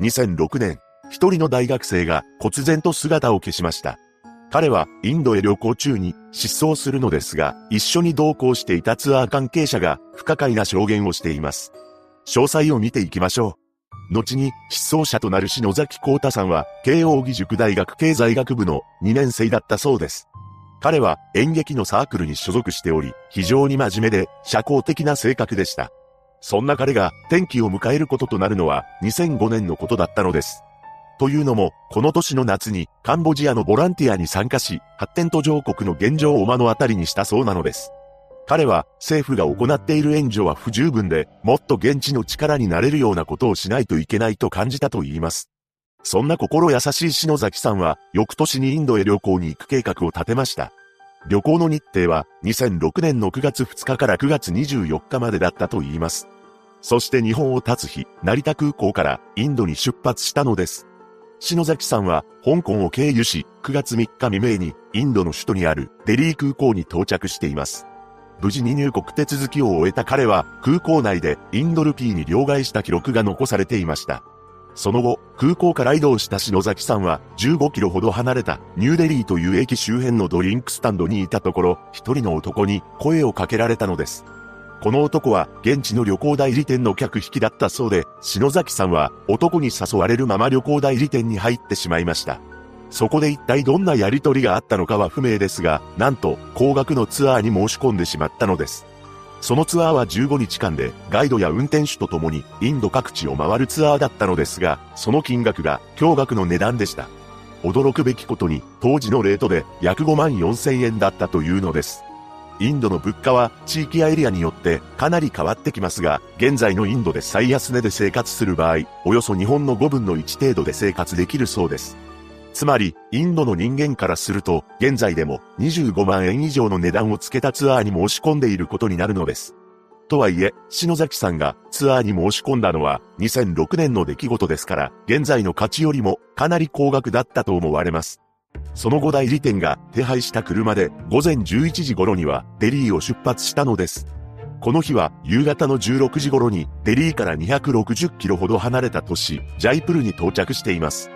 2006年、一人の大学生が忽然と姿を消しました。彼はインドへ旅行中に失踪するのですが、一緒に同行していたツアー関係者が不可解な証言をしています。詳細を見ていきましょう。後に失踪者となる篠崎幸太さんは、慶応義塾大学経済学部の2年生だったそうです。彼は演劇のサークルに所属しており、非常に真面目で社交的な性格でした。そんな彼が転機を迎えることとなるのは2005年のことだったのです。というのも、この年の夏にカンボジアのボランティアに参加し、発展途上国の現状を目の当たりにしたそうなのです。彼は政府が行っている援助は不十分で、もっと現地の力になれるようなことをしないといけないと感じたと言います。そんな心優しい篠崎さんは、翌年にインドへ旅行に行く計画を立てました。旅行の日程は2006年の9月2日から9月24日までだったと言います。そして日本を発つ日、成田空港からインドに出発したのです。篠崎さんは香港を経由し、9月3日未明にインドの首都にあるデリー空港に到着しています。無事に入国手続きを終えた彼は空港内でインドルピーに両替した記録が残されていました。その後、空港から移動した篠崎さんは15キロほど離れたニューデリーという駅周辺のドリンクスタンドにいたところ、一人の男に声をかけられたのです。この男は現地の旅行代理店の客引きだったそうで、篠崎さんは男に誘われるまま旅行代理店に入ってしまいました。そこで一体どんなやりとりがあったのかは不明ですが、なんと高額のツアーに申し込んでしまったのです。そのツアーは15日間でガイドや運転手と共にインド各地を回るツアーだったのですが、その金額が驚愕の値段でした。驚くべきことに当時のレートで約5万4千円だったというのです。インドの物価は地域やエリアによってかなり変わってきますが、現在のインドで最安値で生活する場合、およそ日本の5分の1程度で生活できるそうです。つまり、インドの人間からすると、現在でも25万円以上の値段をつけたツアーに申し込んでいることになるのです。とはいえ、篠崎さんがツアーに申し込んだのは2006年の出来事ですから、現在の価値よりもかなり高額だったと思われます。その後代理店が手配した車で午前11時頃にはデリーを出発したのです。この日は夕方の16時頃にデリーから260キロほど離れた都市、ジャイプルに到着しています。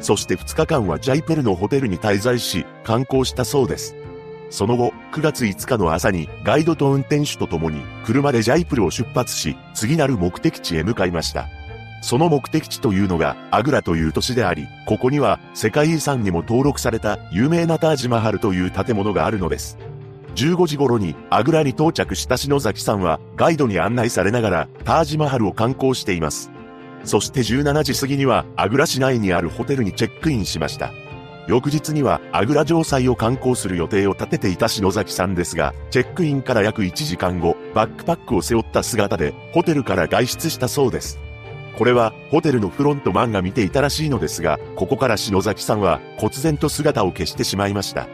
そして2日間はジャイペルのホテルに滞在し、観光したそうです。その後、9月5日の朝にガイドと運転手と共に車でジャイプルを出発し、次なる目的地へ向かいました。その目的地というのがアグラという都市であり、ここには世界遺産にも登録された有名なタージマハルという建物があるのです。15時頃にアグラに到着した篠崎さんはガイドに案内されながらタージマハルを観光しています。そして17時過ぎにはアグラ市内にあるホテルにチェックインしました。翌日にはアグラ城塞を観光する予定を立てていた篠崎さんですが、チェックインから約1時間後、バックパックを背負った姿でホテルから外出したそうです。これはホテルのフロントマンが見ていたらしいのですが、ここから篠崎さんは忽然と姿を消してしまいました。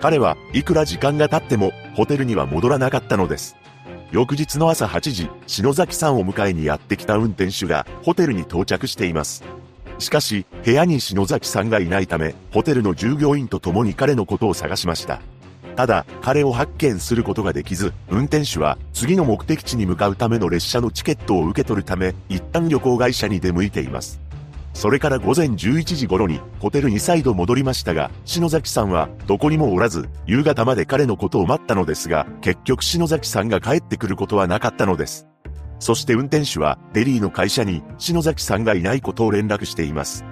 彼はいくら時間が経ってもホテルには戻らなかったのです。翌日の朝8時、篠崎さんを迎えにやってきた運転手がホテルに到着しています。しかし、部屋に篠崎さんがいないため、ホテルの従業員と共に彼のことを探しました。ただ、彼を発見することができず、運転手は次の目的地に向かうための列車のチケットを受け取るため、一旦旅行会社に出向いています。それから午前11時頃にホテルに再度戻りましたが、篠崎さんはどこにもおらず、夕方まで彼のことを待ったのですが、結局篠崎さんが帰ってくることはなかったのです。そして運転手はデリーの会社に篠崎さんがいないことを連絡しています。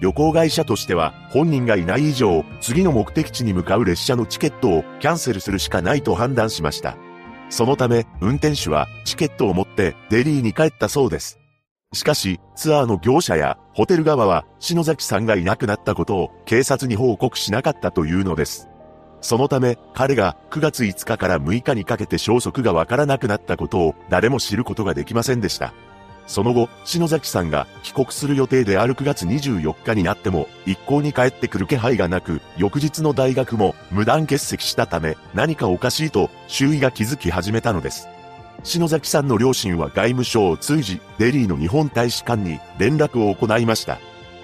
旅行会社としては本人がいない以上、次の目的地に向かう列車のチケットをキャンセルするしかないと判断しました。そのため、運転手はチケットを持ってデリーに帰ったそうです。しかし、ツアーの業者やホテル側は篠崎さんがいなくなったことを警察に報告しなかったというのです。そのため、彼が9月5日から6日にかけて消息がわからなくなったことを誰も知ることができませんでした。その後、篠崎さんが帰国する予定である9月24日になっても、一向に帰ってくる気配がなく、翌日の大学も無断欠席したため、何かおかしいと周囲が気づき始めたのです。篠崎さんの両親は外務省を通じ、デリーの日本大使館に連絡を行いました。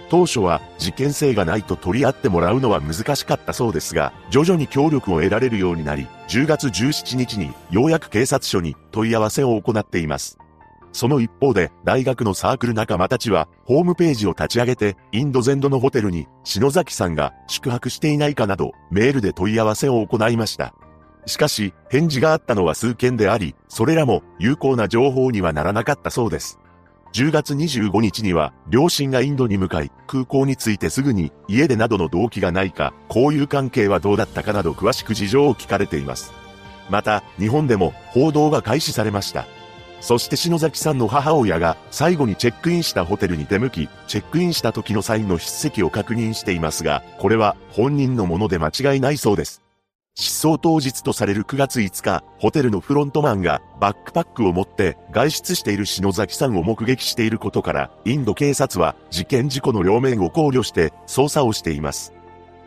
当初は事件性がないと取り合ってもらうのは難しかったそうですが、徐々に協力を得られるようになり、10月17日にようやく警察署に問い合わせを行っています。その一方で、大学のサークル仲間たちは、ホームページを立ち上げて、インド全土のホテルに、篠崎さんが宿泊していないかなど、メールで問い合わせを行いました。しかし、返事があったのは数件であり、それらも有効な情報にはならなかったそうです。10月25日には、両親がインドに向かい、空港に着いてすぐに、家でなどの動機がないか、交友関係はどうだったかなど詳しく事情を聞かれています。また、日本でも報道が開始されました。そして篠崎さんの母親が最後にチェックインしたホテルに出向き、チェックインした時の際の筆跡を確認していますが、これは本人のもので間違いないそうです。失踪当日とされる9月5日、ホテルのフロントマンがバックパックを持って外出している篠崎さんを目撃していることから、インド警察は事件事故の両面を考慮して捜査をしています。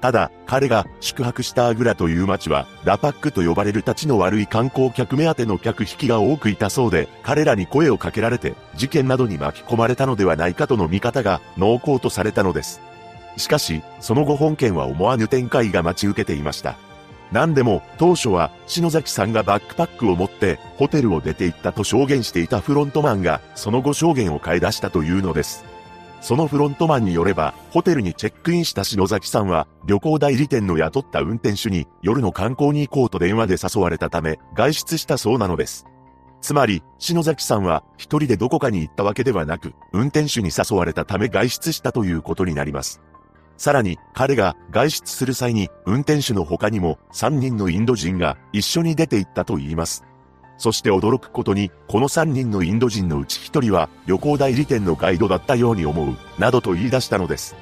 ただ、彼が宿泊したアグラという街は、ラパックと呼ばれる立ちの悪い観光客目当ての客引きが多くいたそうで、彼らに声をかけられて、事件などに巻き込まれたのではないかとの見方が濃厚とされたのです。しかし、その後本件は思わぬ展開が待ち受けていました。何でも、当初は、篠崎さんがバックパックを持って、ホテルを出て行ったと証言していたフロントマンが、その後証言を変え出したというのです。そのフロントマンによれば、ホテルにチェックインした篠崎さんは、旅行代理店の雇った運転手に、夜の観光に行こうと電話で誘われたため、外出したそうなのです。つまり、篠崎さんは、一人でどこかに行ったわけではなく、運転手に誘われたため外出したということになります。さらに、彼が外出する際に、運転手の他にも3人のインド人が一緒に出て行ったと言います。そして驚くことに、この3人のインド人のうち1人は旅行代理店のガイドだったように思う、などと言い出したのです。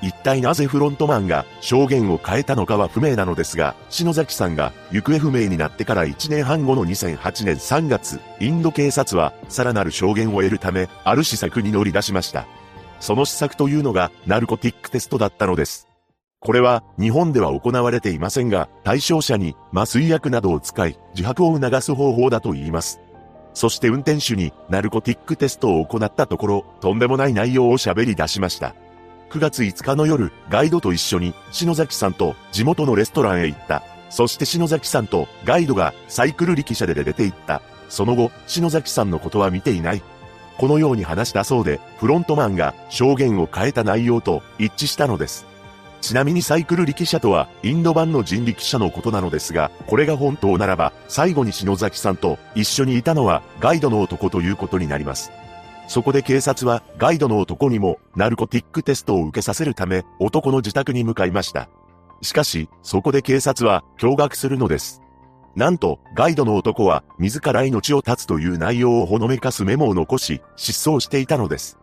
一体なぜフロントマンが証言を変えたのかは不明なのですが、篠崎さんが行方不明になってから1年半後の2008年3月、インド警察はさらなる証言を得るため、ある施策に乗り出しました。その施策というのが、ナルコティックテストだったのです。これは、日本では行われていませんが、対象者に麻酔薬などを使い、自白を促す方法だと言います。そして運転手に、ナルコティックテストを行ったところ、とんでもない内容を喋り出しました。9月5日の夜、ガイドと一緒に、篠崎さんと地元のレストランへ行った。そして篠崎さんとガイドがサイクル力車で出て行った。その後、篠崎さんのことは見ていない。このように話したそうで、フロントマンが証言を変えた内容と一致したのです。ちなみにサイクル力車とは、インド版の人力車のことなのですが、これが本当ならば、最後に篠崎さんと一緒にいたのは、ガイドの男ということになります。そこで警察は、ガイドの男にも、ナルコティックテストを受けさせるため、男の自宅に向かいました。しかし、そこで警察は、驚愕するのです。なんと、ガイドの男は、自ら命を絶つという内容をほのめかすメモを残し、失踪していたのです。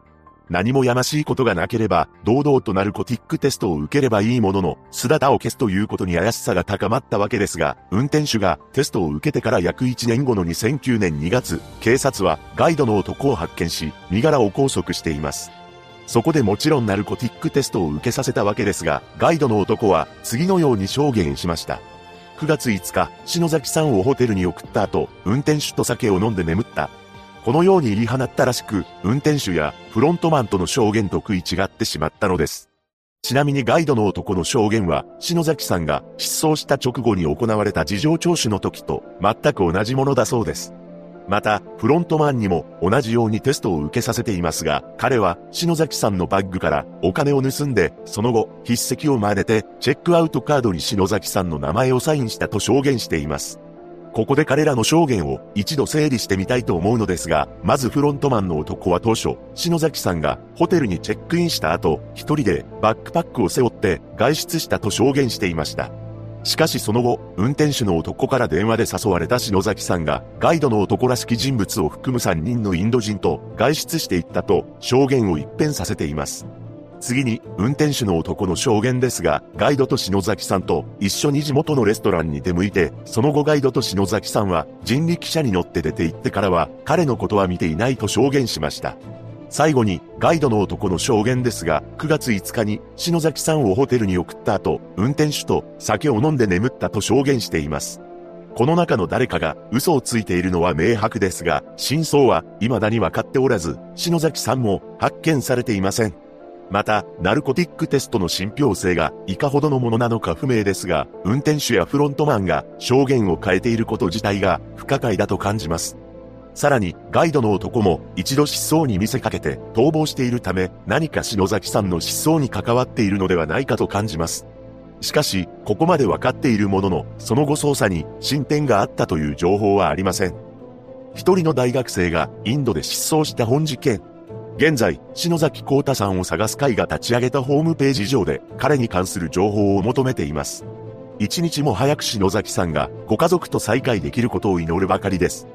何もやましいことがなければ、堂々とナルコティックテストを受ければいいものの、姿を消すということに怪しさが高まったわけですが、運転手がテストを受けてから約1年後の2009年2月、警察はガイドの男を発見し、身柄を拘束しています。そこでもちろんナルコティックテストを受けさせたわけですが、ガイドの男は次のように証言しました。9月5日、篠崎さんをホテルに送った後、運転手と酒を飲んで眠った。このように言い放ったらしく、運転手やフロントマンとの証言と食い違ってしまったのです。ちなみにガイドの男の証言は、篠崎さんが失踪した直後に行われた事情聴取の時と全く同じものだそうです。また、フロントマンにも同じようにテストを受けさせていますが、彼は篠崎さんのバッグからお金を盗んで、その後、筆跡を真似て、チェックアウトカードに篠崎さんの名前をサインしたと証言しています。ここで彼らの証言を一度整理してみたいと思うのですが、まずフロントマンの男は当初、篠崎さんがホテルにチェックインした後、一人でバックパックを背負って外出したと証言していました。しかしその後、運転手の男から電話で誘われた篠崎さんが、ガイドの男らしき人物を含む3人のインド人と外出していったと証言を一変させています。次に、運転手の男の証言ですが、ガイドと篠崎さんと一緒に地元のレストランに出向いて、その後ガイドと篠崎さんは人力車に乗って出て行ってからは、彼のことは見ていないと証言しました。最後に、ガイドの男の証言ですが、9月5日に、篠崎さんをホテルに送った後、運転手と酒を飲んで眠ったと証言しています。この中の誰かが嘘をついているのは明白ですが、真相は未だに分かっておらず、篠崎さんも発見されていません。また、ナルコティックテストの信憑性がいかほどのものなのか不明ですが、運転手やフロントマンが証言を変えていること自体が不可解だと感じます。さらに、ガイドの男も一度失踪に見せかけて逃亡しているため、何か篠崎さんの失踪に関わっているのではないかと感じます。しかし、ここまで分かっているものの、その後捜査に進展があったという情報はありません。一人の大学生がインドで失踪した本事件。現在、篠崎幸太さんを探す会が立ち上げたホームページ上で彼に関する情報を求めています。一日も早く篠崎さんがご家族と再会できることを祈るばかりです。